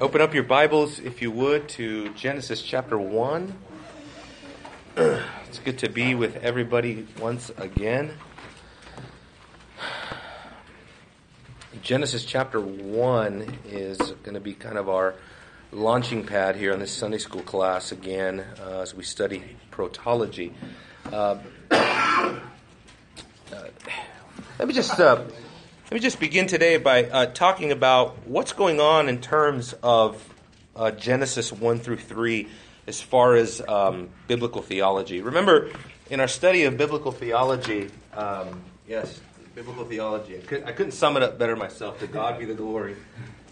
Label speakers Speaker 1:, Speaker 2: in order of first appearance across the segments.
Speaker 1: Open up your Bibles, if you would, to Genesis chapter 1. It's good to be with everybody once again. Genesis chapter 1 is going to be kind of our launching pad here on this Sunday school class again uh, as we study protology. Uh, uh, let me just uh, let me just begin today by uh, talking about what's going on in terms of uh, Genesis 1 through 3 as far as um, biblical theology. Remember, in our study of biblical theology, um, yes, biblical theology, I, could, I couldn't sum it up better myself. To God be the glory.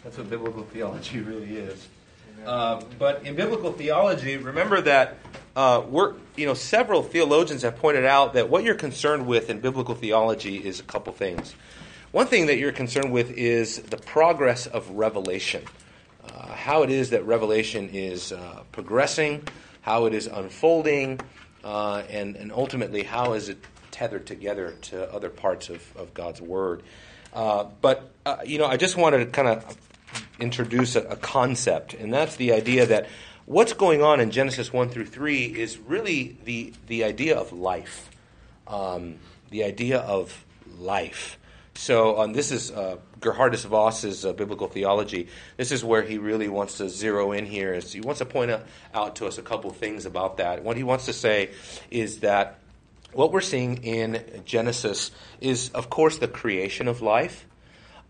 Speaker 1: That's what biblical theology really is. Uh, but in biblical theology, remember that uh, we're, you know, several theologians have pointed out that what you're concerned with in biblical theology is a couple things. One thing that you're concerned with is the progress of revelation, uh, how it is that revelation is uh, progressing, how it is unfolding, uh, and, and ultimately how is it tethered together to other parts of, of God's Word. Uh, but, uh, you know, I just wanted to kind of introduce a, a concept, and that's the idea that what's going on in Genesis 1 through 3 is really the, the idea of life. Um, the idea of life. So um, this is uh, Geerhardus Vos's uh, biblical theology. This is where he really wants to zero in here. Is he wants to point out to us a couple things about that. What he wants to say is that what we're seeing in Genesis is, of course, the creation of life,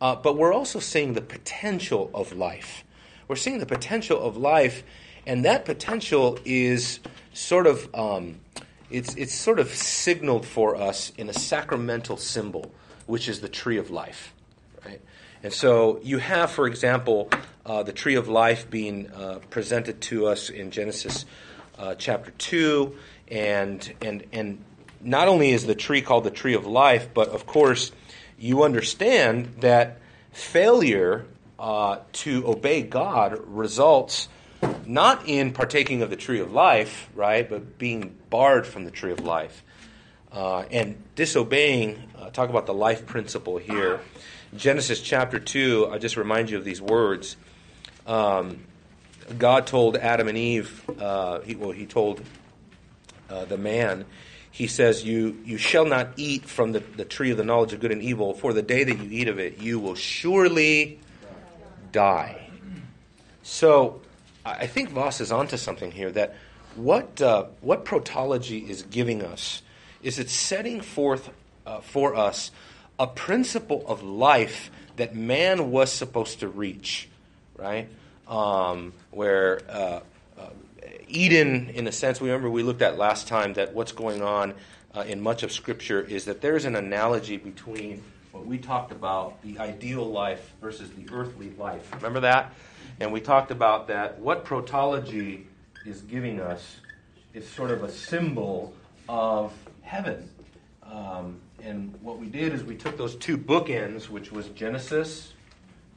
Speaker 1: uh, but we're also seeing the potential of life. We're seeing the potential of life, and that potential is sort of um, it's it's sort of signaled for us in a sacramental symbol which is the tree of life. Right? And so you have, for example, uh, the tree of life being uh, presented to us in Genesis uh, chapter 2. And, and, and not only is the tree called the tree of life, but of course, you understand that failure uh, to obey God results not in partaking of the tree of life, right, but being barred from the tree of life. Uh, and disobeying, uh, talk about the life principle here. Genesis chapter 2, I just remind you of these words. Um, God told Adam and Eve, uh, he, well, he told uh, the man, he says, you, you shall not eat from the, the tree of the knowledge of good and evil, for the day that you eat of it, you will surely die. So I think Vos is onto something here that what, uh, what protology is giving us is it's setting forth uh, for us a principle of life that man was supposed to reach, right? Um, where uh, uh, Eden, in a sense, we remember we looked at last time that what's going on uh, in much of Scripture is that there's an analogy between what we talked about, the ideal life versus the earthly life. Remember that? And we talked about that what protology is giving us is sort of a symbol of heaven. Um, and what we did is we took those two bookends, which was Genesis,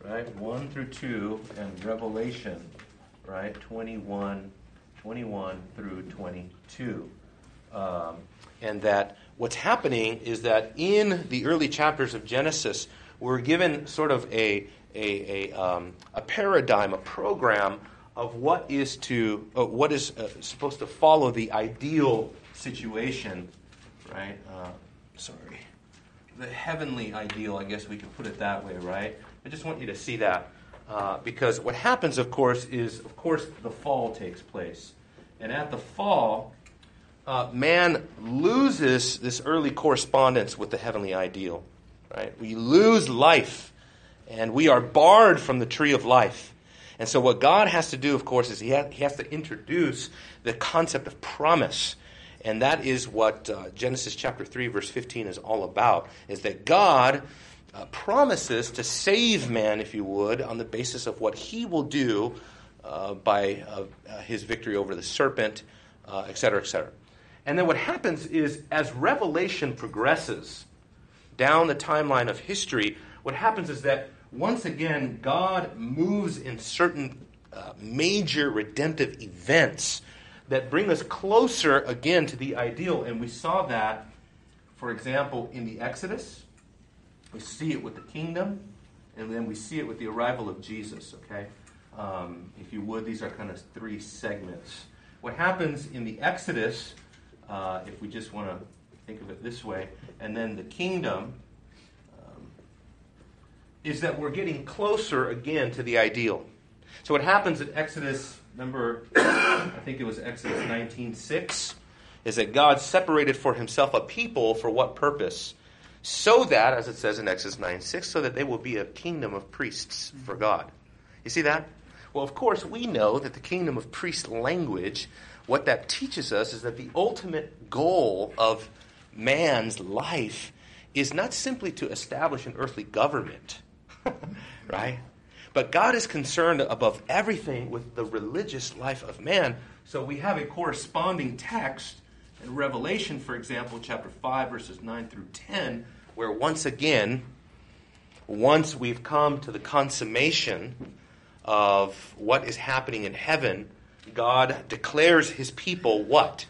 Speaker 1: right, 1 through 2, and Revelation, right, 21, 21 through 22. Um, and that what's happening is that in the early chapters of Genesis, we're given sort of a, a, a, um, a paradigm, a program of what is to uh, what is uh, supposed to follow the ideal situation right? Uh, sorry. The heavenly ideal, I guess we could put it that way, right? I just want you to see that. Uh, because what happens, of course, is, of course, the fall takes place. And at the fall, uh, man loses this early correspondence with the heavenly ideal, right? We lose life, and we are barred from the tree of life. And so, what God has to do, of course, is he, ha- he has to introduce the concept of promise and that is what uh, Genesis chapter 3, verse 15 is all about, is that God uh, promises to save man, if you would, on the basis of what he will do uh, by uh, uh, his victory over the serpent, uh, et cetera, et cetera. And then what happens is, as revelation progresses down the timeline of history, what happens is that once again, God moves in certain major redemptive events that bring us closer again to the ideal. And we saw that, for example, in the Exodus. We see it with the kingdom, and then we see it with the arrival of Jesus, okay? um, if you would, these are kind of three segments. What happens in the Exodus, uh, if we just want to think of it this way, and then the kingdom, um, is that we're getting closer again to the ideal. So what happens in Exodus, number, I think it was Exodus 19.6, is that God separated for himself a people for what purpose? So that, as it says in Exodus 9.6, so that they will be a kingdom of priests for God. You see that? Well, of course, we know that the kingdom of priest language, what that teaches us is that the ultimate goal of man's life is not simply to establish an earthly government, right? But God is concerned above everything with the religious life of man. So we have a corresponding text in Revelation, for example, chapter 5, verses 9 through 10, where once again, once we've come to the consummation of what is happening in heaven, God declares his people what?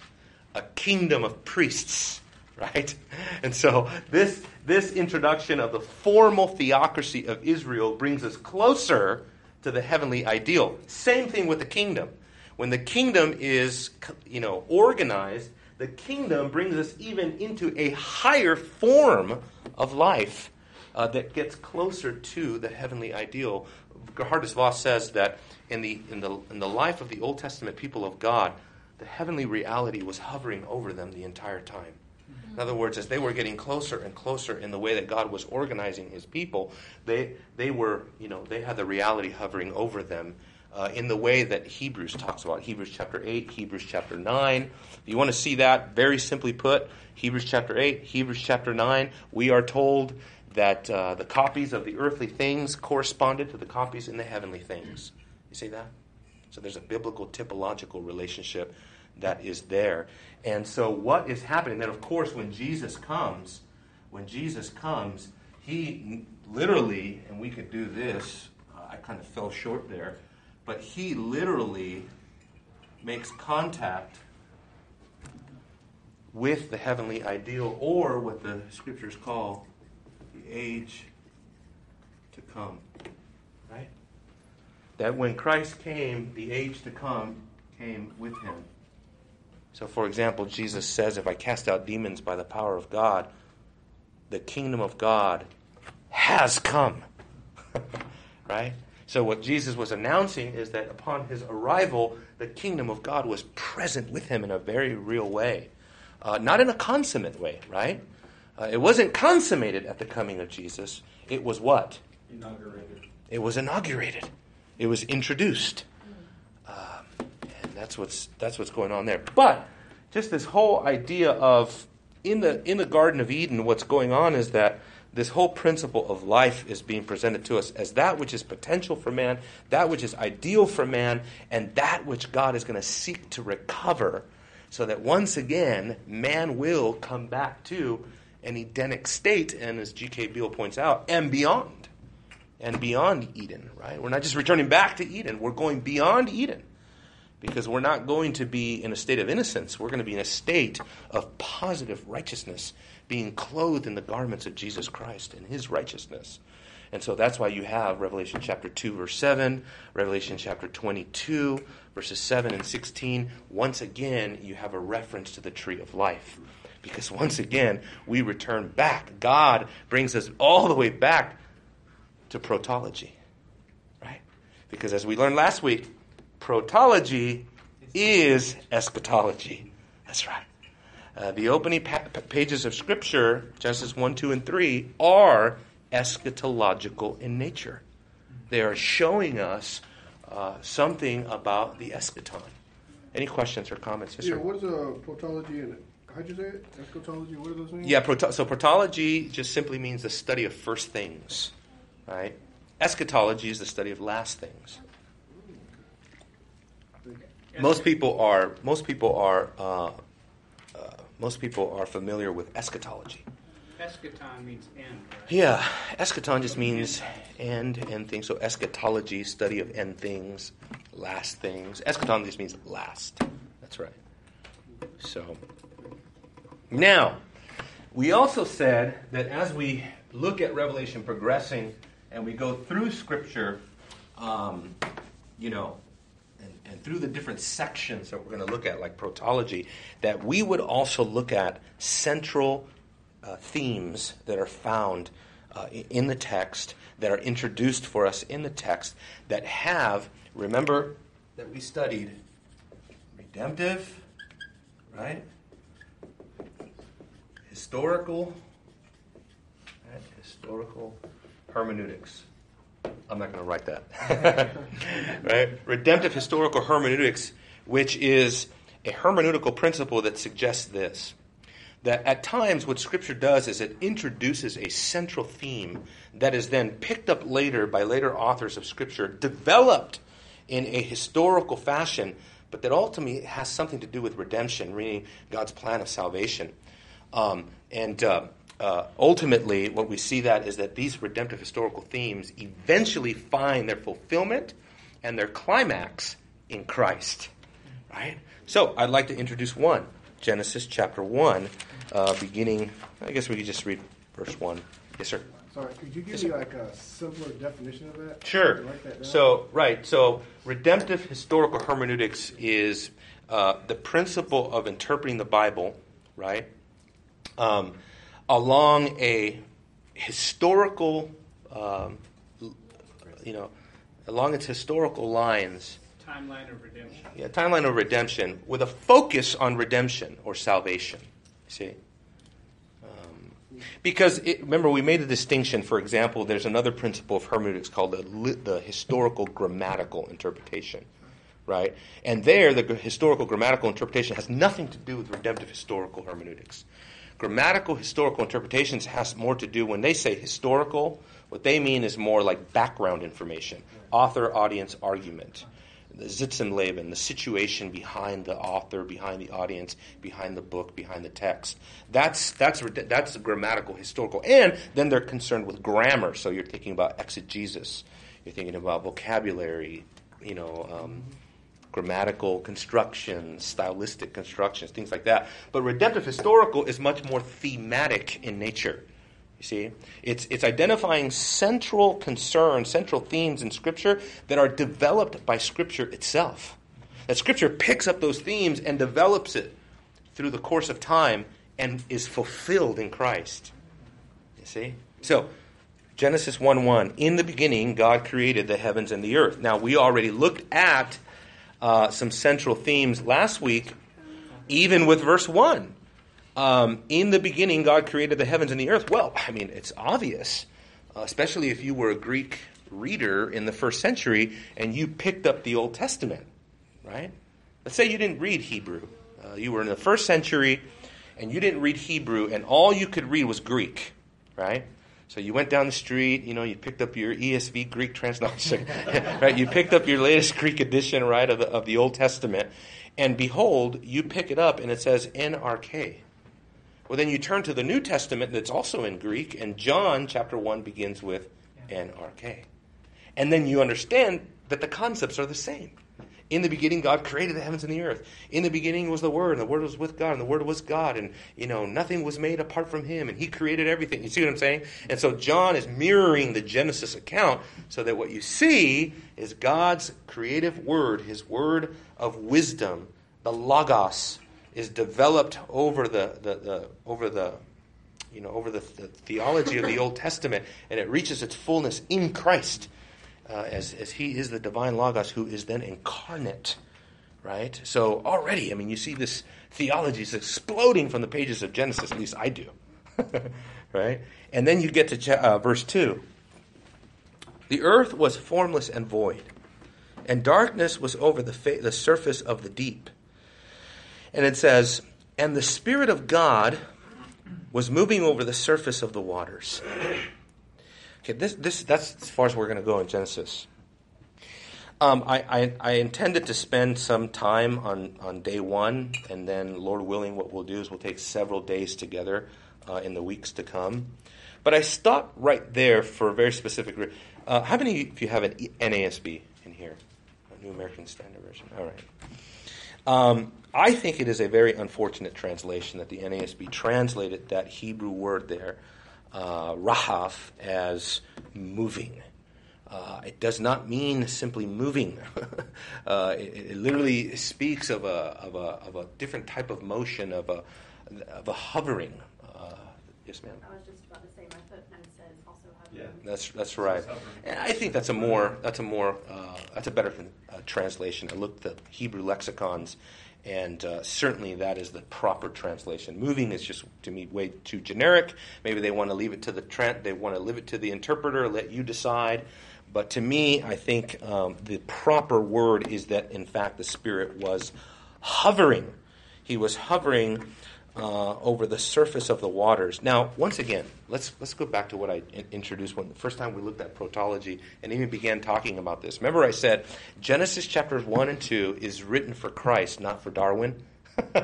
Speaker 1: A kingdom of priests, right? And so this, this introduction of the formal theocracy of Israel brings us closer to the heavenly ideal. Same thing with the kingdom. When the kingdom is, you know, organized, the kingdom brings us even into a higher form of life uh, that gets closer to the heavenly ideal. Geerhardus Vos says that in the, in, the, in the life of the Old Testament people of God, the heavenly reality was hovering over them the entire time. In other words, as they were getting closer and closer in the way that God was organizing his people, they, they were, you know, they had the reality hovering over them uh, in the way that Hebrews talks about. Hebrews chapter 8, Hebrews chapter 9. If you want to see that, very simply put, Hebrews chapter 8, Hebrews chapter 9, we are told that uh, the copies of the earthly things corresponded to the copies in the heavenly things. You see that? So there's a biblical typological relationship that is there. And so what is happening then, of course, when Jesus comes, when Jesus comes, he literally, and we could do this, uh, I kind of fell short there but he literally makes contact with the heavenly ideal or what the scriptures call the age to come. Right? That when Christ came, the age to come came with him. So, for example, Jesus says, If I cast out demons by the power of God, the kingdom of God has come. right? So, what Jesus was announcing is that upon his arrival, the kingdom of God was present with him in a very real way. Uh, not in a consummate way, right? Uh, it wasn't consummated at the coming of Jesus. It was what?
Speaker 2: Inaugurated.
Speaker 1: It was inaugurated. It was introduced. That's what's, that's what's going on there. But just this whole idea of in the, in the Garden of Eden, what's going on is that this whole principle of life is being presented to us as that which is potential for man, that which is ideal for man, and that which God is going to seek to recover so that once again man will come back to an Edenic state, and as G.K. Beale points out, and beyond. And beyond Eden, right? We're not just returning back to Eden, we're going beyond Eden because we're not going to be in a state of innocence. We're going to be in a state of positive righteousness being clothed in the garments of Jesus Christ and his righteousness. And so that's why you have Revelation chapter 2, verse 7, Revelation chapter 22, verses 7 and 16. Once again, you have a reference to the tree of life. Because once again, we return back. God brings us all the way back to protology. Right? Because as we learned last week, protology is eschatology. That's right. Uh, the opening pa- pages of Scripture, Genesis 1, 2, and 3, are eschatological in nature. They are showing us uh, something about the eschaton. Any questions or comments?
Speaker 3: Yes, yeah, sir. what is a protology and how'd you say it? Eschatology, what do those mean?
Speaker 1: Yeah, proto- so protology just simply means the study of first things, right? Eschatology is the study of last things. Most people are most people are uh, most people are familiar with eschatology.
Speaker 2: Eschaton means end, right?
Speaker 1: Yeah, eschaton just means end, end things. So eschatology, study of end things, last things. Eschaton just means last. That's right. So now, we also said that as we look at Revelation progressing and we go through Scripture, um, you know, and, through the different sections that we're going to look at, like protology, that we would also look at central uh, themes that are found uh, in the text, that are introduced for us in the text, that have, remember that we studied redemptive, right? Historical, right? Historical hermeneutics. I'm not going to write that. right? Redemptive historical hermeneutics, which is a hermeneutical principle that suggests this that at times what Scripture does is it introduces a central theme that is then picked up later by later authors of Scripture, developed in a historical fashion, but that ultimately has something to do with redemption, meaning God's plan of salvation. Um, and uh, uh, ultimately, what we see that is that these redemptive historical themes eventually find their fulfillment and their climax in Christ. Right? So, I'd like to introduce one Genesis chapter 1, uh, beginning, I guess we could just read verse 1. Yes, sir.
Speaker 3: Sorry, could you give
Speaker 1: Yes,
Speaker 3: me like a simpler definition of that?
Speaker 1: Sure.
Speaker 3: That.
Speaker 1: So, right. So, redemptive historical hermeneutics is uh, the principle of interpreting the Bible, right, um, along a historical, um, you know, along its historical lines.
Speaker 2: Timeline of redemption.
Speaker 1: Yeah, timeline of redemption with a focus on redemption or salvation. See? Um, because it, remember, we made a distinction. For example, there's another principle of hermeneutics called the, the historical grammatical interpretation, right? And there, the historical grammatical interpretation has nothing to do with redemptive historical hermeneutics. Grammatical historical interpretations has more to do when they say historical. What they mean is more like background information, author, audience, argument the Sitz im Leben, the situation behind the author, behind the audience, behind the book, behind the text. That's that's that's grammatical, historical, and then they're concerned with grammar. So you're thinking about exegesis, you're thinking about vocabulary, you know, um, grammatical constructions, stylistic constructions, things like that. But redemptive historical is much more thematic in nature. You see, it's, it's identifying central concerns, central themes in Scripture that are developed by Scripture itself. That Scripture picks up those themes and develops it through the course of time and is fulfilled in Christ. You see? So, Genesis 1 1, in the beginning, God created the heavens and the earth. Now, we already looked at uh, some central themes last week, even with verse 1 um, in the beginning, God created the heavens and the earth. Well, I mean, it's obvious, uh, especially if you were a Greek reader in the first century and you picked up the Old Testament, right? Let's say you didn't read Hebrew. Uh, you were in the first century and you didn't read Hebrew, and all you could read was Greek, right? So you went down the street, you know, you picked up your ESV Greek translation, right? You picked up your latest Greek edition, right, of the, of the Old Testament, and behold, you pick it up and it says en archē. Well, then you turn to the New Testament that's also in Greek, and John chapter 1 begins with en archē. And then you understand that the concepts are the same. In the beginning, God created the heavens and the earth. In the beginning was the Word, and the Word was with God, and the Word was God, and you know nothing was made apart from Him, and He created everything. You see what I'm saying? And so John is mirroring the Genesis account, so that what you see is God's creative Word, His Word of wisdom, the Logos, is developed over the, the, the over the you know over the, the theology of the Old Testament, and it reaches its fullness in Christ, uh, as as He is the divine Logos, who is then incarnate, right? So already, I mean, you see this theology is exploding from the pages of Genesis. At least I do, right? And then you get to uh, verse two. The earth was formless and void, and darkness was over the fa- the surface of the deep. And it says, And the Spirit of God was moving over the surface of the waters. Okay, this, this, that's as far as we're going to go in Genesis. Um, I, I, I intended to spend some time on, on day one, and then, Lord willing, what we'll do is we'll take several days together uh, in the weeks to come. But I stopped right there for a very specific reason. Uh, how many of you have an NASB in here? A New American Standard Version. All right. Um, I think it is a very unfortunate translation that the NASB translated that Hebrew word there, uh, rahaf, as moving. Uh, it does not mean simply moving. uh, it, it, literally speaks of a, of, a, of a different type of motion, of a, of a hovering. Uh, yes, ma'am.
Speaker 4: I was just about to say my footnote says also hovering.
Speaker 1: That's that's right. And I think that's a more that's a more uh, that's a better uh, translation. I looked the Hebrew lexicons, and uh, certainly that is the proper translation. Moving is just to me way too generic. Maybe they want to leave it to the tra- they want to leave it to the interpreter, let you decide. But to me, I think um, the proper word is that in fact the Spirit was hovering. He was hovering uh, over the surface of the waters. Now, once again, let's let's go back to what I in- introduced when the first time we looked at protology and even began talking about this. Remember, I said Genesis chapters one and two is written for Christ, not for Darwin.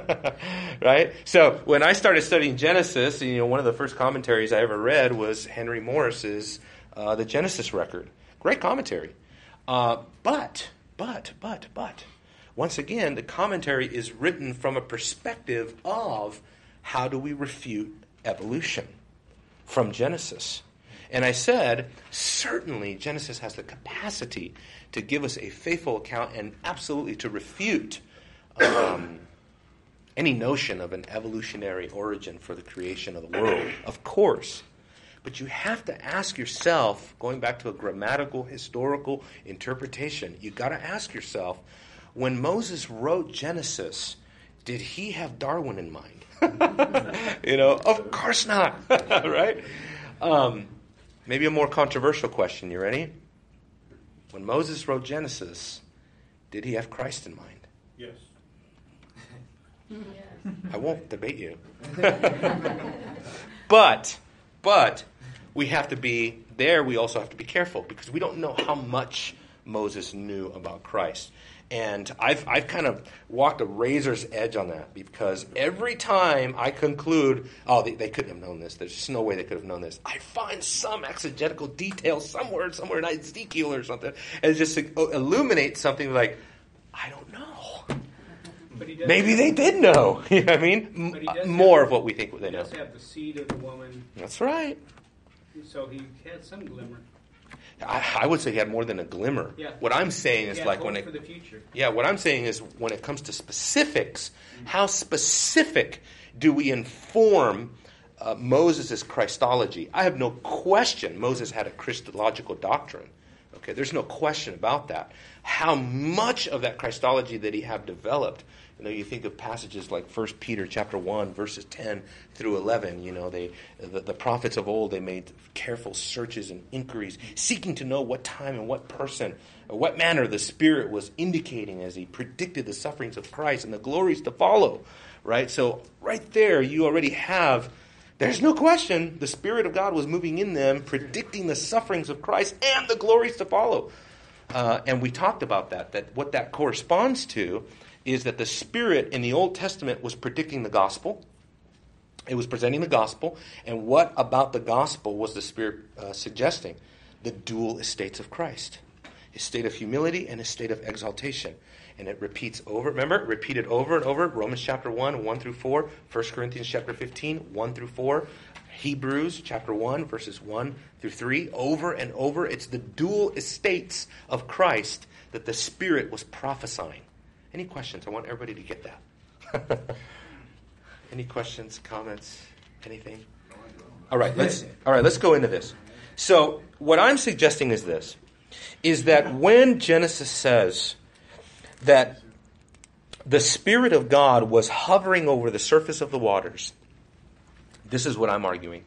Speaker 1: right? So when I started studying Genesis, you know, one of the first commentaries I ever read was Henry Morris's uh, The Genesis Record. Great commentary. Uh, but, but, but, but, once again, the commentary is written from a perspective of how do we refute evolution from Genesis. And I said, certainly Genesis has the capacity to give us a faithful account and absolutely to refute um, any notion of an evolutionary origin for the creation of the world. Of course. But you have to ask yourself, going back to a grammatical, historical interpretation, you've got to ask yourself, when Moses wrote Genesis, did he have Darwin in mind? you know, of course not, right? Um, maybe a more controversial question. You ready? When Moses wrote Genesis, did he have Christ in mind?
Speaker 2: Yes.
Speaker 1: I won't debate you. but, but, we have to be there. We also have to be careful because we don't know how much Moses knew about Christ. And I've, I've kind of walked a razor's edge on that because every time I conclude, oh, they, they couldn't have known this, there's just no way they could have known this, I find some exegetical detail somewhere, somewhere in Ezekiel or something, and it just illuminates something like, I don't know. Maybe they did know. You know what I mean? Uh, more
Speaker 2: have,
Speaker 1: of what we think they
Speaker 2: he
Speaker 1: know.
Speaker 2: He does have the seed of the woman.
Speaker 1: That's right.
Speaker 2: So he had some glimmer.
Speaker 1: I, I, would say he had more than a glimmer.
Speaker 2: Yeah.
Speaker 1: What I'm saying is like when
Speaker 2: it for the future.
Speaker 1: Yeah, what I'm saying is when it comes to specifics, mm-hmm. how specific do we inform uh, Moses' Christology? I have no question Moses had a Christological doctrine. Okay, there's no question about that. How much of that Christology that he have developed you know, you think of passages like 1 Peter chapter 1, verses 10 through 11. You know, they, the, the prophets of old, they made careful searches and inquiries, seeking to know what time and what person or what manner the Spirit was indicating as he predicted the sufferings of Christ and the glories to follow. Right? So, right there, you already have, there's no question, the Spirit of God was moving in them, predicting the sufferings of Christ and the glories to follow. Uh, and we talked about that, that what that corresponds to is that the Spirit in the Old Testament was predicting the gospel. It was presenting the gospel. And what about the gospel was the Spirit uh, suggesting? The dual estates of Christ his state of humility and his state of exaltation. And it repeats over, remember, repeated over and over. Romans chapter 1, 1 through 4. 1 Corinthians chapter 15, 1 through 4. Hebrews chapter 1, verses 1 through 3. Over and over. It's the dual estates of Christ that the Spirit was prophesying. Any questions? I want everybody to get that. Any questions, comments, anything? All right, let's all right, let's go into this. So, what I'm suggesting is this is that when Genesis says that the spirit of God was hovering over the surface of the waters, this is what I'm arguing.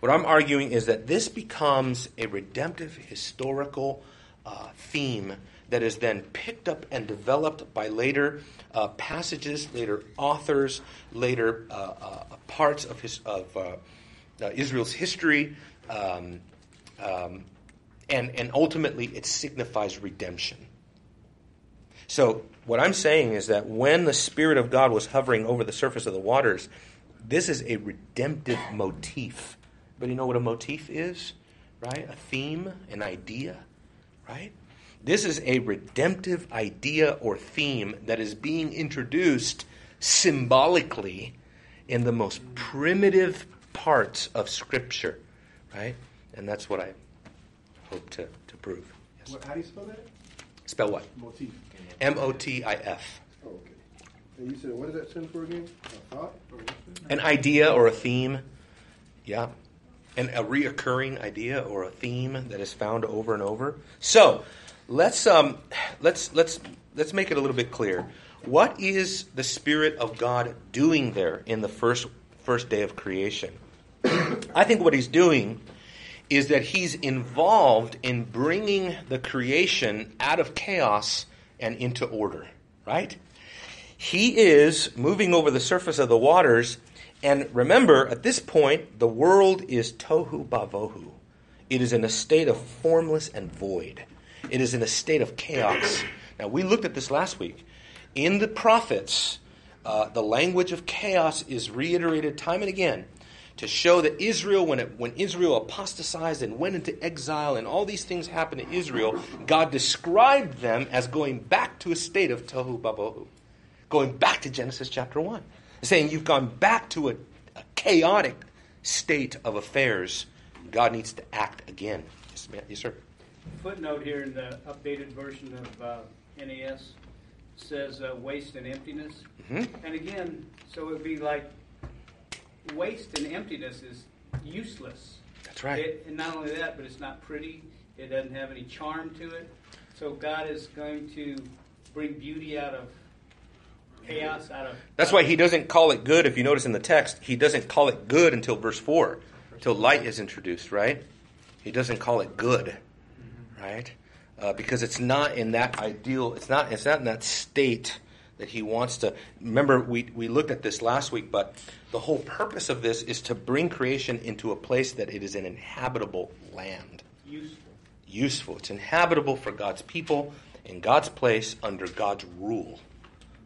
Speaker 1: What I'm arguing is that this becomes a redemptive historical uh, theme that is then picked up and developed by later uh, passages, later authors, later uh, uh, parts of, his, of uh, uh, Israel's history, um, um, and, and ultimately it signifies redemption. So, what I'm saying is that when the Spirit of God was hovering over the surface of the waters, this is a redemptive motif. But you know what a motif is? Right? A theme, an idea, right? This is a redemptive idea or theme that is being introduced symbolically in the most primitive parts of Scripture, right? And that's what I hope to, to prove. Yes.
Speaker 3: What, how do you spell that?
Speaker 1: Spell what?
Speaker 3: Motif.
Speaker 1: M O T I F.
Speaker 3: Oh, okay. And you said, what does that stand for again? A thought? Or?
Speaker 1: An idea or a theme. Yeah. And a reoccurring idea or a theme that is found over and over. So let's um, let's let's let's make it a little bit clear. What is the Spirit of God doing there in the first first day of creation? I think what he's doing is that he's involved in bringing the creation out of chaos and into order, right? He is moving over the surface of the waters, and remember, at this point, the world is tohu bavohu. It is in a state of formless and void. It is in a state of chaos. Now, we looked at this last week. In the prophets, uh, the language of chaos is reiterated time and again to show that Israel, when, it, when Israel apostatized and went into exile and all these things happened to Israel, God described them as going back to a state of tohu babohu, going back to Genesis chapter 1, saying you've gone back to a, a chaotic state of affairs. God needs to act again. Yes, ma'am. yes sir.
Speaker 2: Footnote here in the updated version of uh, NAS says uh, waste and emptiness.
Speaker 1: Mhm.
Speaker 2: And again, so it would be like waste and emptiness is useless.
Speaker 1: That's right.
Speaker 2: It, and not only that, but it's not pretty. It doesn't have any charm to it. So God is going to bring beauty out of chaos, out of.
Speaker 1: That's why he doesn't call it good. If you notice in the text, he doesn't call it good until verse 4, until light is introduced, right? He doesn't call it good, right? Uh, because it's not in that ideal, it's not, it's not in that state that he wants to. Remember, we, we looked at this last week, but the whole purpose of this is to bring creation into a place that it is an inhabitable land
Speaker 2: useful.
Speaker 1: useful. It's inhabitable for God's people in God's place under God's rule.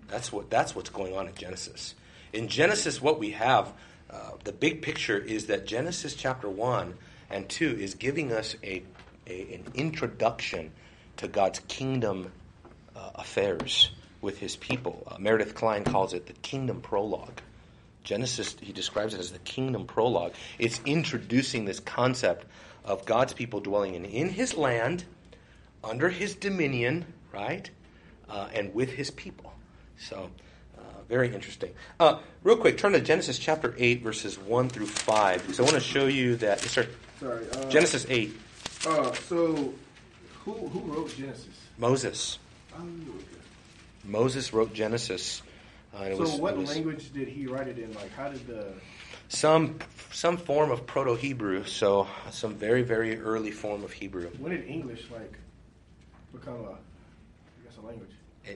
Speaker 1: That's what that's what's going on in Genesis. In Genesis, what we have, uh, the big picture is that Genesis chapter one and two is giving us a, a an introduction to God's kingdom uh, affairs with His people. Uh, Meredith Kline calls it the kingdom prologue. Genesis, he describes it as the kingdom prologue. It's introducing this concept of God's people dwelling in, in his land, under his dominion, right? Uh, and with his people. So, uh, very interesting. Uh, real quick, turn to Genesis chapter 8, verses 1 through 5, because I want to show you that.
Speaker 3: Sorry. Uh,
Speaker 1: Genesis 8,
Speaker 3: Uh, so, who who wrote Genesis?
Speaker 1: Moses.
Speaker 3: Okay.
Speaker 1: Moses wrote Genesis. Uh, and it
Speaker 3: So,
Speaker 1: was,
Speaker 3: what
Speaker 1: it was
Speaker 3: language did he write it in? Like, how did the
Speaker 1: some some form of Proto Hebrew, so some very very early form of Hebrew.
Speaker 3: when did English like become a I guess a language?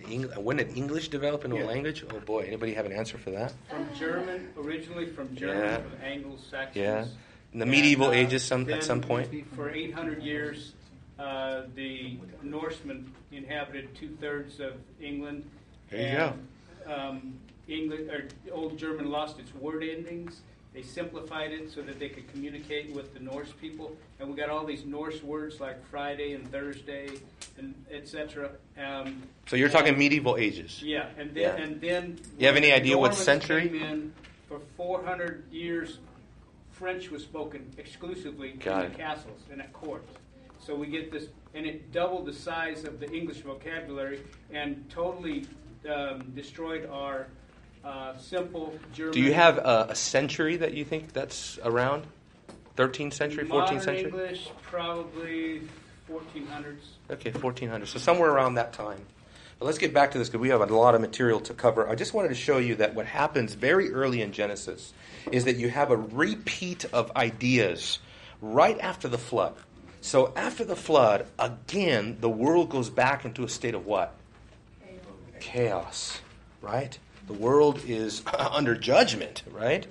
Speaker 1: Eng- when did English develop into
Speaker 3: Yeah.
Speaker 1: a language? Oh boy, anybody have an answer for that?
Speaker 2: From German, originally from German,
Speaker 1: Yeah.
Speaker 2: from Anglo-Saxons.
Speaker 1: Yeah, in the medieval
Speaker 2: uh,
Speaker 1: ages, some at some point.
Speaker 2: For 800 years, uh, the Norsemen inhabited two thirds of England.
Speaker 1: There you
Speaker 2: and, Um, England or Old German lost its word endings. They simplified it so that they could communicate with the Norse people, and we got all these Norse words like Friday and Thursday, and etc. Um,
Speaker 1: So you're talking medieval ages.
Speaker 2: yeah, and then
Speaker 1: Yeah.
Speaker 2: and then.
Speaker 1: You have any
Speaker 2: the
Speaker 1: idea what century?
Speaker 2: Came in for 400 years. French was spoken exclusively
Speaker 1: Got
Speaker 2: in
Speaker 1: it.
Speaker 2: the castles and at court. So we get this, and it doubled the size of the English vocabulary and totally um, destroyed our uh, simple German.
Speaker 1: Do you have a, a century that you think that's around? 13th century, 14th
Speaker 2: Modern
Speaker 1: century?
Speaker 2: English? Probably 1400s.
Speaker 1: Okay, 1400. So somewhere around that time. But let's get back to this because we have a lot of material to cover. I just wanted to show you that what happens very early in Genesis is that you have a repeat of ideas right after the flood. So after the flood, again, the world goes back into a state of what? chaos, right? The world is under judgment, right?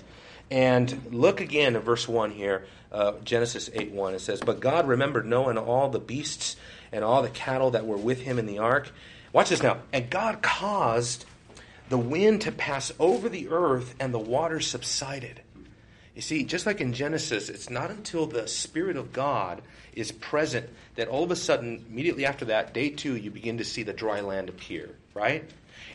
Speaker 1: And look again at verse 1 here, uh, Genesis 8 1. It says, But God remembered Noah and all the beasts and all the cattle that were with him in the ark. Watch this now. And God caused the wind to pass over the earth, and the waters subsided. You see, just like in Genesis, it's not until the Spirit of God is present that all of a sudden, immediately after that, day two, you begin to see the dry land appear, right?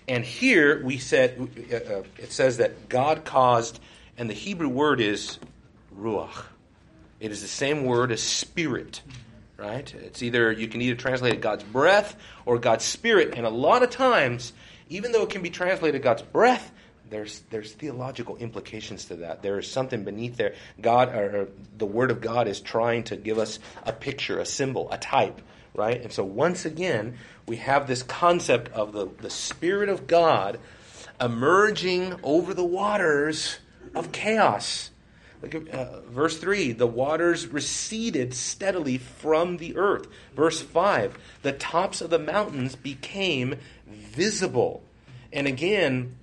Speaker 1: And here we said, uh, uh, it says that God caused, and the Hebrew word is ruach. It is the same word as spirit, right? It's either you can either translate it God's breath or God's spirit, and a lot of times, even though it can be translated God's breath, there's there's theological implications to that. There is something beneath there. God or, or the Word of God is trying to give us a picture, a symbol, a type, right? And so once again, we have this concept of the, the Spirit of God emerging over the waters of chaos. Look at uh, verse 3 the waters receded steadily from the earth. Verse 5 the tops of the mountains became visible. And again,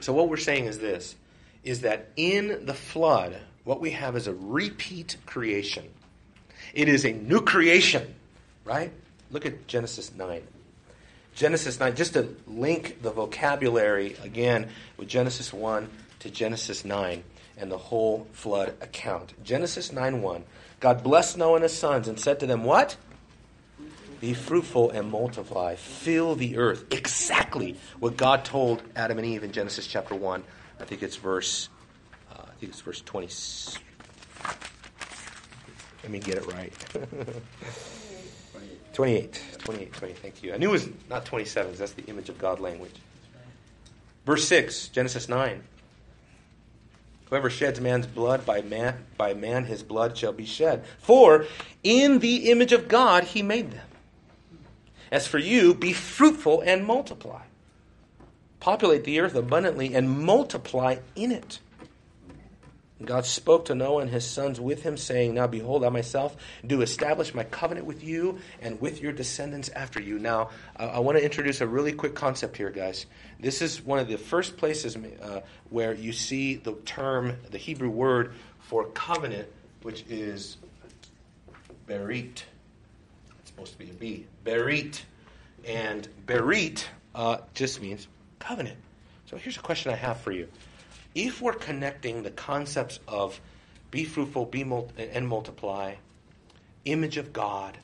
Speaker 1: so what we're saying is this is that in the flood, what we have is a repeat creation. It is a new creation, right? Look at Genesis 9. Genesis 9, just to link the vocabulary again with Genesis 1 to Genesis 9 and the whole flood account. Genesis 9 1. God blessed Noah and his sons and said to them, What? Be fruitful and multiply. Fill the earth. Exactly what God told Adam and Eve in Genesis chapter 1. I think it's verse, uh, I think it's verse 20. Let me get it right. 28. 28, 20. Thank you. I knew it was not 27. That's the image of God language. Verse 6, Genesis 9. Whoever sheds man's blood, by man, by man his blood shall be shed. For in the image of God he made them. As for you, be fruitful and multiply. Populate the earth abundantly and multiply in it. God spoke to Noah and his sons with him, saying, Now behold, I myself do establish my covenant with you and with your descendants after you. Now, I want to introduce a really quick concept here, guys. This is one of the first places uh, where you see the term, the Hebrew word for covenant, which is berit. It's supposed to be a B. Berit. And berit uh, just means covenant. So here's a question I have for you if we're connecting the concepts of be fruitful, be and multiply, image of God,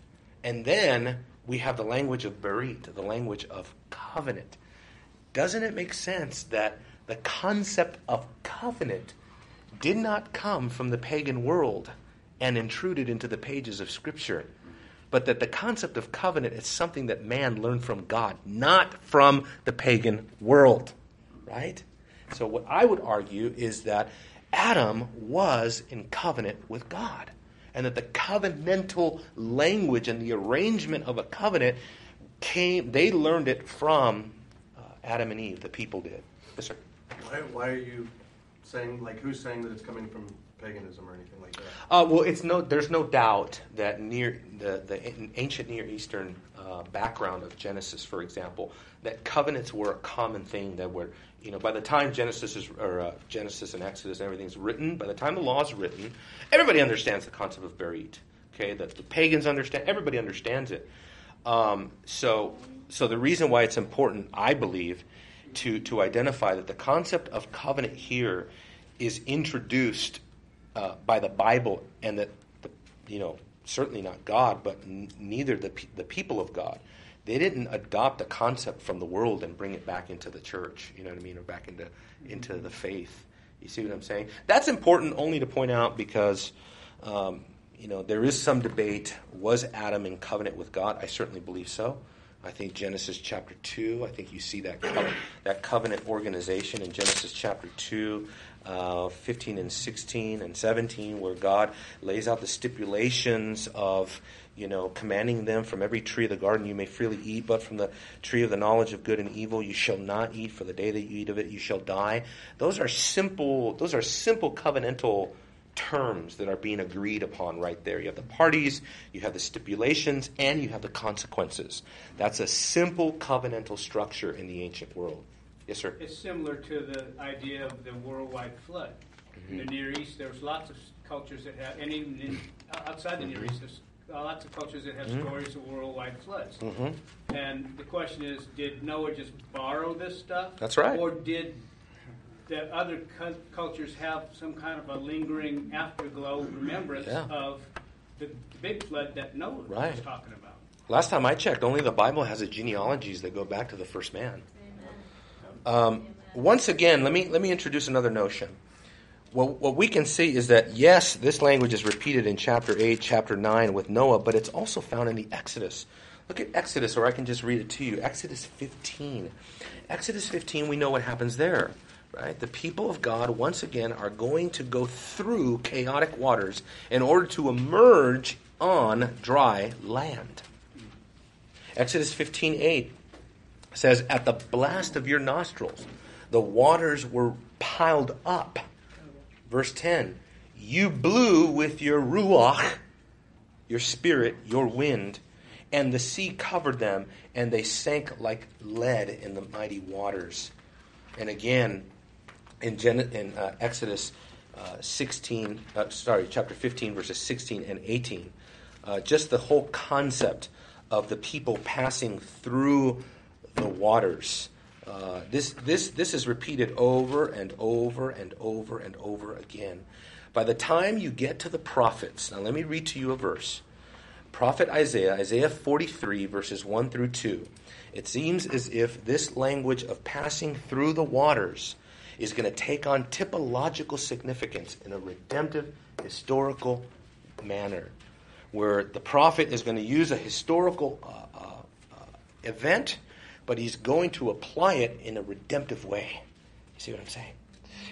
Speaker 1: and then we have the language of berit, the language of covenant, doesn't it make sense that the concept of covenant did not come from the pagan world and intruded into the pages of Scripture? But that the concept of covenant is something that man learned from God, not from the pagan world. Right? So, what I would argue is that Adam was in covenant with God, and that the covenantal language and the arrangement of a covenant came, they learned it from uh, Adam and Eve, the people did. Yes, sir.
Speaker 3: Why, why are you saying, like, who's saying that it's coming from paganism or anything like that?
Speaker 1: Uh, well, it's no. There's no doubt that near the, the ancient Near Eastern uh, background of Genesis, for example, that covenants were a common thing that were you know, by the time Genesis is or uh, Genesis and Exodus and everything's written, by the time the law is written, everybody understands the concept of berit. Okay, that the pagans understand. Everybody understands it. Um, so, so the reason why it's important, I believe, to to identify that the concept of covenant here is introduced uh, by the Bible, and that the, you know certainly not God, but n- neither the the people of God they didn't adopt a concept from the world and bring it back into the church, you know what I mean, or back into into the faith. You see what I'm saying? That's important only to point out because um, you know there is some debate. Was Adam in covenant with God? I certainly believe so. I think Genesis chapter two. I think you see that covenant, that covenant organization in Genesis chapter two. Uh, 15 and 16 and 17, where God lays out the stipulations of you know, commanding them from every tree of the garden you may freely eat, but from the tree of the knowledge of good and evil you shall not eat, for the day that you eat of it you shall die. Those are simple, those are simple covenantal terms that are being agreed upon right there. You have the parties, you have the stipulations, and you have the consequences. That's a simple covenantal structure in the ancient world. Yes, sir?
Speaker 2: It's similar to the idea of the worldwide flood. Mm-hmm. In the Near East, there's lots of cultures that have, and even in, outside the Near East, there's lots of cultures that have mm-hmm. stories of worldwide floods. Mm-hmm. And the question is, did Noah just borrow this stuff?
Speaker 1: That's right.
Speaker 2: Or did the other cu- cultures have some kind of a lingering afterglow remembrance yeah. of the, the, big flood that Noah right. was talking about?
Speaker 1: Last time I checked, only the Bible has the genealogies that go back to the first man. Um, once again, let me let me introduce another notion. What we can see is that, yes, this language is repeated in chapter 8, chapter 9 with Noah, but it's also found in the Exodus. Look at Exodus, or I can just read it to you. Exodus 15. Exodus 15, we know what happens there, right? The people of God, once again, are going to go through chaotic waters in order to emerge on dry land. Exodus 15, 8 says, At the blast of your nostrils, the waters were piled up. Verse 10 You blew with your ruach, your spirit, your wind, and the sea covered them, and they sank like lead in the mighty waters. And again, in, Gen- in uh, Exodus uh, 16, uh, sorry, chapter 15, verses 16 and 18, uh, just the whole concept of the people passing through the waters. Uh, this, this, this is repeated over and over and over and over again. By the time you get to the prophets, now let me read to you a verse. Prophet Isaiah, Isaiah 43, verses 1 through 2. It seems as if this language of passing through the waters is going to take on typological significance in a redemptive, historical manner, where the prophet is going to use a historical uh, uh, uh, event but he's going to apply it in a redemptive way. You see what I'm saying?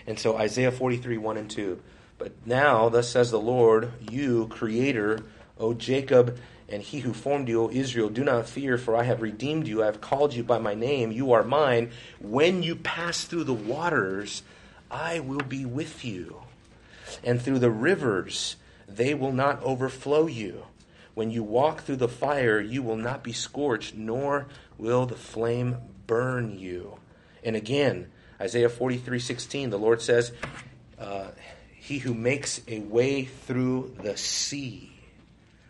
Speaker 1: And so Isaiah 43, 1 and 2. But now, thus says the Lord, you, Creator, O Jacob, and he who formed you, O Israel, do not fear, for I have redeemed you. I have called you by my name. You are mine. When you pass through the waters, I will be with you. And through the rivers, they will not overflow you. When you walk through the fire, you will not be scorched, nor will the flame burn you. And again, Isaiah 43 16, the Lord says, uh, He who makes a way through the sea.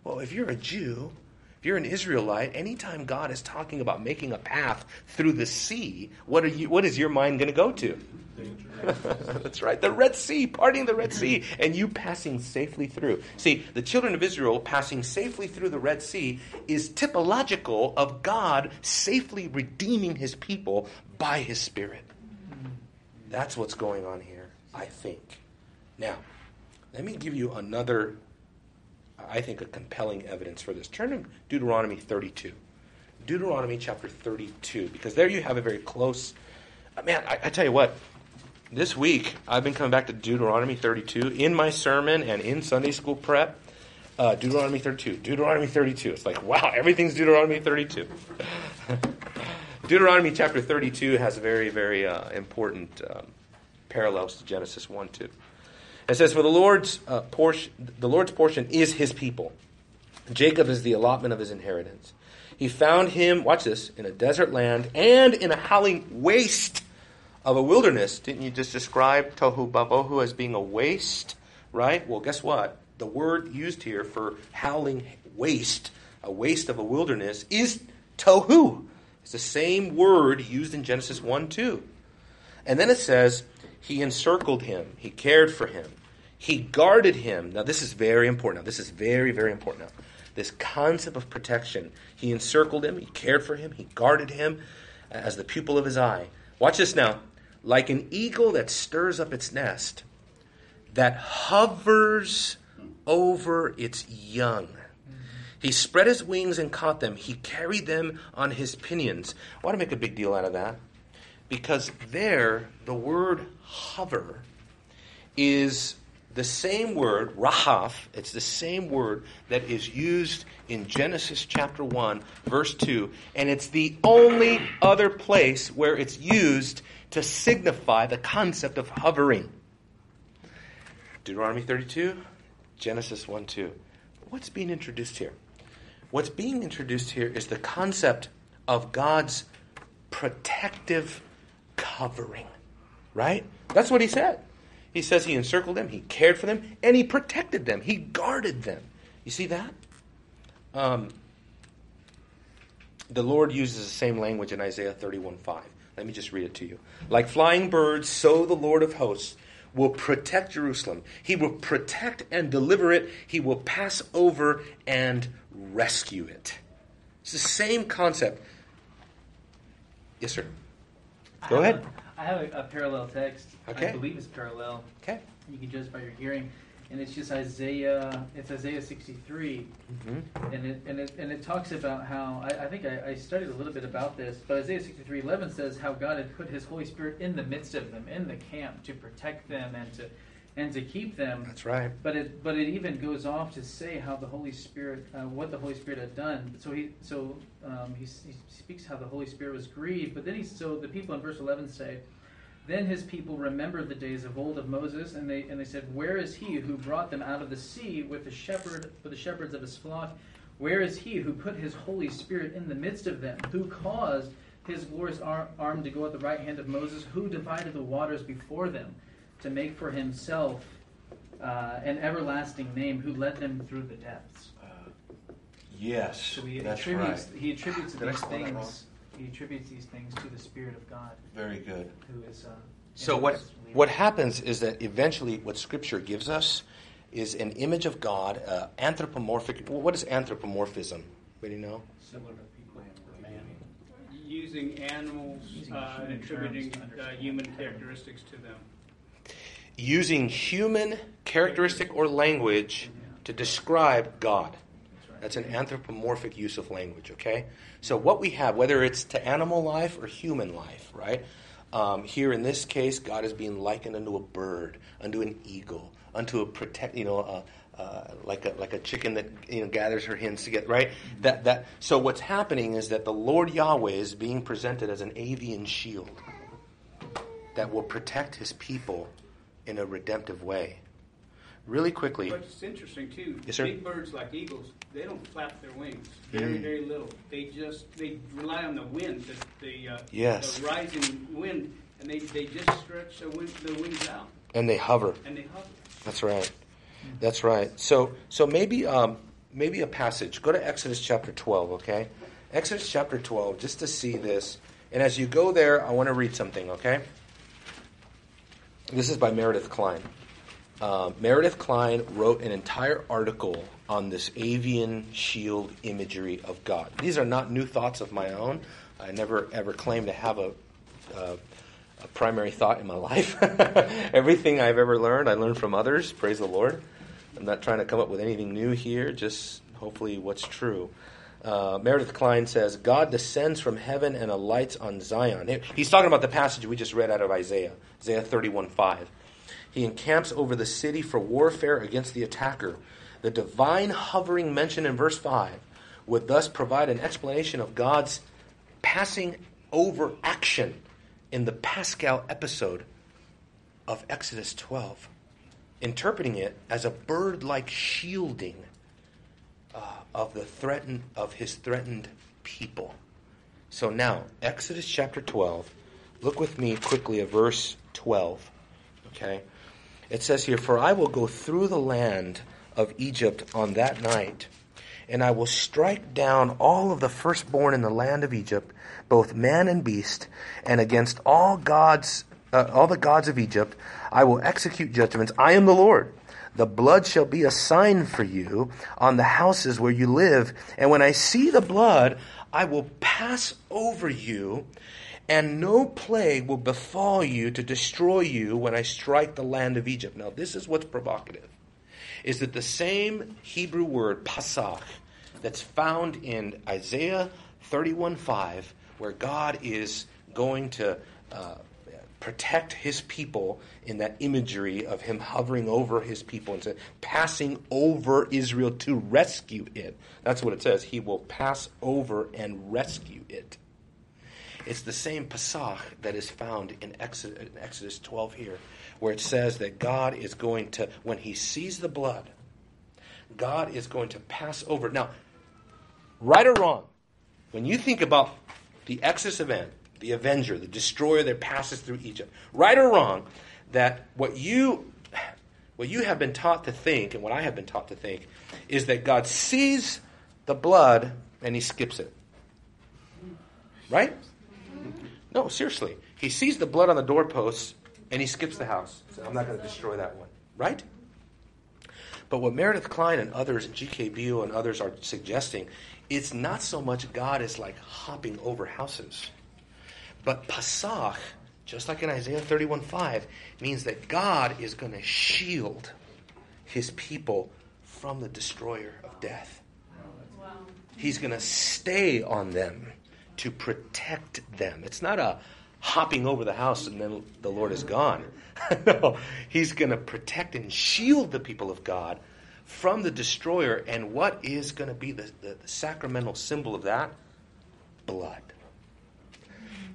Speaker 1: Well, if you're a Jew, if you're an Israelite, anytime God is talking about making a path through the sea, what, are you, what is your mind going to go to? That's right. The Red Sea, parting the Red Sea, and you passing safely through. See, the children of Israel passing safely through the Red Sea is typological of God safely redeeming his people by his Spirit. That's what's going on here, I think. Now, let me give you another, I think, a compelling evidence for this. Turn to Deuteronomy 32. Deuteronomy chapter 32, because there you have a very close. Man, I, I tell you what, this week I've been coming back to Deuteronomy 32 in my sermon and in Sunday school prep. Uh, Deuteronomy 32, Deuteronomy 32. It's like, wow, everything's Deuteronomy 32. Deuteronomy chapter 32 has very, very uh, important um, parallels to Genesis 1 2. It says, For the Lord's, uh, portion, the Lord's portion is his people. Jacob is the allotment of his inheritance. He found him, watch this, in a desert land and in a howling waste of a wilderness. Didn't you just describe Tohu Wabohu as being a waste? Right? Well, guess what? The word used here for howling waste, a waste of a wilderness, is Tohu. It's the same word used in Genesis 1 2. And then it says, He encircled him, He cared for him, He guarded him. Now, this is very important. Now, this is very, very important. Now, this concept of protection. He encircled him, He cared for him, He guarded him uh, as the pupil of His eye. Watch this now like an eagle that stirs up its nest, that hovers over its young. He spread his wings and caught them. He carried them on his pinions. I want to make a big deal out of that because there, the word hover is the same word, rahaf, it's the same word that is used in Genesis chapter 1, verse 2, and it's the only other place where it's used to signify the concept of hovering. Deuteronomy 32, Genesis 1 2. What's being introduced here? What's being introduced here is the concept of God's protective covering. Right? That's what he said. He says he encircled them, he cared for them, and he protected them, he guarded them. You see that? Um, the Lord uses the same language in Isaiah 31 5. Let me just read it to you. Like flying birds, so the Lord of hosts will protect Jerusalem. He will protect and deliver it. He will pass over and rescue it. It's the same concept. Yes, sir. Go
Speaker 5: I
Speaker 1: ahead.
Speaker 5: Have I have a, a parallel text.
Speaker 1: Okay.
Speaker 5: I believe it's parallel.
Speaker 1: Okay.
Speaker 5: You can judge by your hearing, and it's just Isaiah. It's Isaiah 63,
Speaker 1: hmm
Speaker 5: and it and it and it talks about how I, I think I, I studied a little bit about this, but Isaiah 63, 11 says how God had put His Holy Spirit in the midst of them, in the camp, to protect them and to and to keep them.
Speaker 1: That's right.
Speaker 5: But it but it even goes off to say how the Holy Spirit, uh, what the Holy Spirit had done. So he so um, he, he speaks how the Holy Spirit was grieved. But then he so the people in verse eleven say, then his people remembered the days of old of Moses, and they and they said, where is he who brought them out of the sea with the shepherd with the shepherds of his flock? Where is he who put his Holy Spirit in the midst of them? Who caused his glorious ar- arm to go at the right hand of Moses? Who divided the waters before them? To make for himself uh, an everlasting name who led them through the depths.
Speaker 1: Yes,
Speaker 5: So he
Speaker 1: that's
Speaker 5: attributes
Speaker 1: right.
Speaker 5: he attributes
Speaker 3: Did
Speaker 5: these
Speaker 3: spell that wrong?
Speaker 5: things he attributes these things to the Spirit of God
Speaker 1: Very good.
Speaker 5: who is uh,
Speaker 1: So what what happens is that eventually what Scripture gives us is an image of God, uh, anthropomorphic. What is anthropomorphism? Anybody know?
Speaker 5: similar to people or man.
Speaker 2: Using animals
Speaker 5: Using
Speaker 2: uh, and attributing uh, human characteristics to them.
Speaker 1: Using human characteristic or language to describe God.
Speaker 5: That's
Speaker 1: an anthropomorphic use of language, okay? So, what we have, whether it's to animal life or human life, right? Um, here in this case, God is being likened unto a bird, unto an eagle, unto a protect, you know, uh, like a like a chicken that you know gathers her hens together, right? That that. So what's happening is that the Lord Yahweh is being presented as an avian shield that will protect His people in a redemptive way. Really quickly,
Speaker 2: But it's interesting too.
Speaker 1: Yes, sir.
Speaker 2: Big birds like eagles, they don't flap their wings. Very,
Speaker 1: Mm.
Speaker 2: very little. They just they rely on the wind, the the, uh,
Speaker 1: Yes.
Speaker 2: the rising wind, and they, they just stretch the, wind, the wings out
Speaker 1: and they hover.
Speaker 2: and they hover.
Speaker 1: That's right. That's right. So so maybe um, maybe a passage. Go to Exodus chapter twelve. Okay, Exodus chapter twelve, just to see this. And as you go there, I want to read something. Okay. This is by Meredith Kline. Uh, Meredith Kline wrote an entire article on this avian shield imagery of God. These are not new thoughts of my own. I never ever claim to have a, a primary thought in my life. Everything I've ever learned, I learned from others. Praise the Lord. I'm not trying to come up with anything new here, just hopefully what's true. Uh, Meredith Kline says, God descends from heaven and alights on Zion. He's talking about the passage we just read out of Isaiah, Isaiah 31 5. He encamps over the city for warfare against the attacker. The divine hovering mentioned in verse 5 would thus provide an explanation of God's passing over action in the Paschal episode of Exodus 12, interpreting it as a bird like shielding of the threatened of his threatened people. So now, Exodus chapter 12, look with me quickly at verse 12. Okay? It says here, For I will go through the land of Egypt on that night, and I will strike down all of the firstborn in the land of Egypt, both man and beast, and against all gods, uh, all the gods of Egypt, I will execute judgments. I am the Lord. The blood shall be a sign for you on the houses where you live, and when I see the blood, I will pass over you, and no plague will befall you to destroy you when I strike the land of Egypt. Now, this is what's provocative is that the same Hebrew word, pasach, that's found in Isaiah 31 5, where God is going to uh, protect his people in that imagery of him hovering over his people and passing over Israel to rescue it. That's what it says. He will pass over and rescue it. It's the same Pasach that is found in Exodus 12 here, where it says that God is going to, when he sees the blood, God is going to pass over. Now, right or wrong, when you think about the Exodus event, the Avenger, the destroyer that passes through Egypt, right or wrong, that what you what you have been taught to think, and what I have been taught to think, is that God sees the blood and he skips it. Right? No, seriously. He sees the blood on the doorposts and he skips the house. So I'm not going to destroy that one. Right? But what Meredith Kline and others, G.K. Beale and others are suggesting, it's not so much God is like hopping over houses, but Pasach just like in Isaiah 31 5, means that God is going to shield his people from the destroyer of death. He's going to stay on them to protect them. It's not a hopping over the house and then the Lord is gone. no, he's going to protect and shield the people of God from the destroyer. And what is going to be the, the, the sacramental symbol of that? Blood.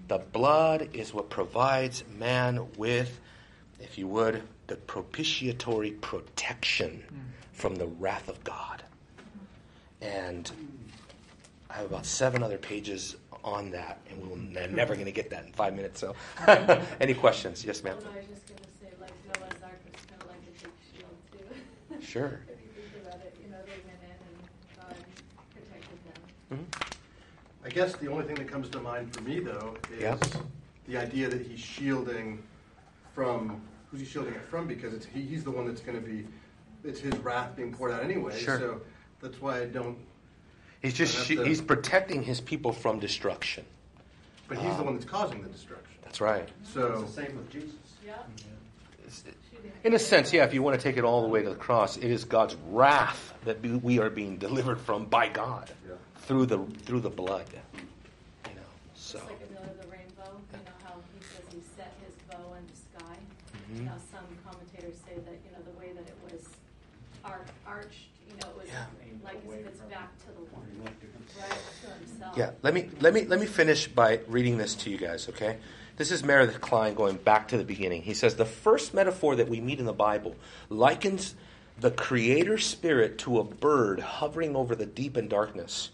Speaker 1: The blood is what provides man with, if you would, the propitiatory protection from the wrath of God. And I have about seven other pages on that, and we'll, I'm never going to get that in five minutes. So, any questions? Yes, ma'am.
Speaker 4: Well, I was just gonna say, like Noah's Ark was kind of like a big shield too.
Speaker 1: Sure.
Speaker 4: If you think about it, you know, they went in and God protected them.
Speaker 1: Mhm.
Speaker 3: I guess the only thing that comes to mind for me though is
Speaker 1: Yeah.
Speaker 3: the idea that he's shielding from who's he shielding it from because it's he, he's the one that's going to be it's his wrath being poured out anyway.
Speaker 1: Sure.
Speaker 3: So that's why I don't.
Speaker 1: He's just she,
Speaker 3: to,
Speaker 1: he's protecting his people from destruction.
Speaker 3: But he's the um, one that's causing the destruction.
Speaker 1: That's right.
Speaker 3: So
Speaker 6: It's the same with Jesus.
Speaker 4: Yeah.
Speaker 1: It's-
Speaker 4: Shooting.
Speaker 1: In a sense, yeah. If you want to take it all the way to the cross, it is God's wrath that we are being delivered from by God
Speaker 3: Yeah.
Speaker 1: Through the through the blood. You know, so
Speaker 4: Just like another the rainbow, you know how he says he set his bow in the sky.
Speaker 1: Mhm.
Speaker 4: Now some commentators say that you know the way that it was arc, arched, you know, it was
Speaker 1: Yeah.
Speaker 4: like as if it's back to the one, right to himself.
Speaker 1: Yeah, let me let me let me finish by reading this to you guys, okay? This is Meredith Kline going back to the beginning. He says the first metaphor that we meet in the Bible likens the creator spirit to a bird hovering over the deep and darkness.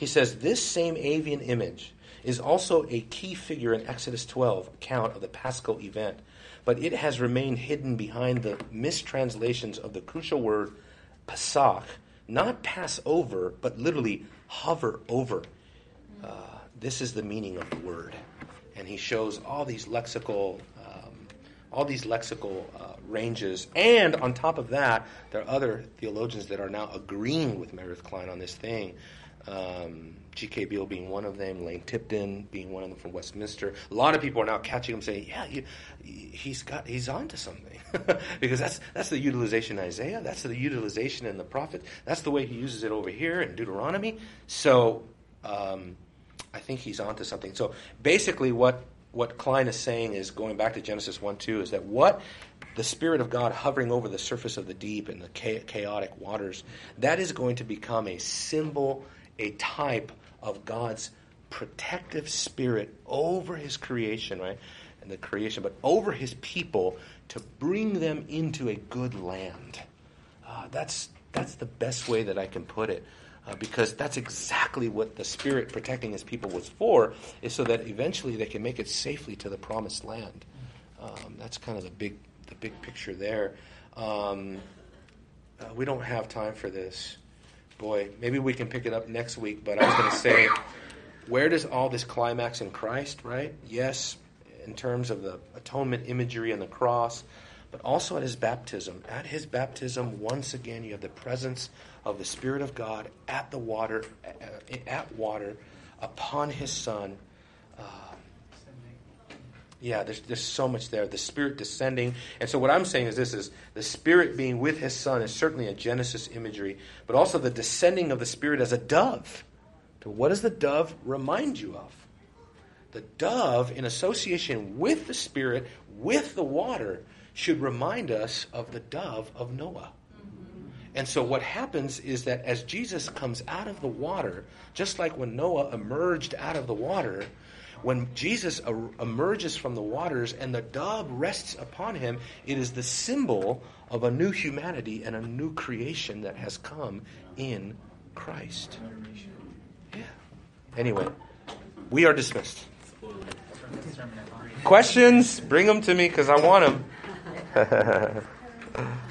Speaker 1: He says this same avian image is also a key figure in Exodus 12 account of the Paschal event, but it has remained hidden behind the mistranslations of the crucial word Pesach, not pass over, but literally hover over. Uh, this is the meaning of the word, and he shows all these lexical, um, all these lexical uh, ranges, and on top of that, there are other theologians that are now agreeing with Meredith Kline on this thing. Um, G.K. Beale being one of them, Lane Tipton being one of them from Westminster. A lot of people are now catching him saying, "Yeah, you, he's got, he's onto something," because that's that's the utilization in Isaiah, that's the utilization in the prophet, that's the way he uses it over here in Deuteronomy. So um, I think he's onto something. So basically, what what Kline is saying is going back to Genesis one two is that what the Spirit of God hovering over the surface of the deep and the chaotic waters that is going to become a symbol, a type of God's protective spirit over His creation, right? And the creation, but over His people to bring them into a good land. Uh, that's that's the best way that I can put it, uh, because that's exactly what the Spirit protecting His people was for, is so that eventually they can make it safely to the promised land. Um, that's kind of the big the big picture there. Um, uh, we don't have time for this. Boy, maybe we can pick it up next week. But I was going to say, where does all this climax in Christ? Right? Yes, in terms of the atonement imagery and the cross, but also at his baptism. At his baptism, once again, you have the presence of the Spirit of God at the water, at water, upon his Son. Uh, yeah, there's, there's so much there. The Spirit descending. And so what I'm saying is this is the Spirit being with his Son is certainly a Genesis imagery, but also the descending of the Spirit as a dove. But what does the dove remind you of? The dove, in association with the Spirit, with the water, should remind us of the dove of Noah. And so what happens is that as Jesus comes out of the water, just like when Noah emerged out of the water, when Jesus er- emerges from the waters and the dove rests upon him, it is the symbol of a new humanity and a new creation that has come in Christ. Yeah. Anyway, we are dismissed. Questions? Bring them to me because I want them.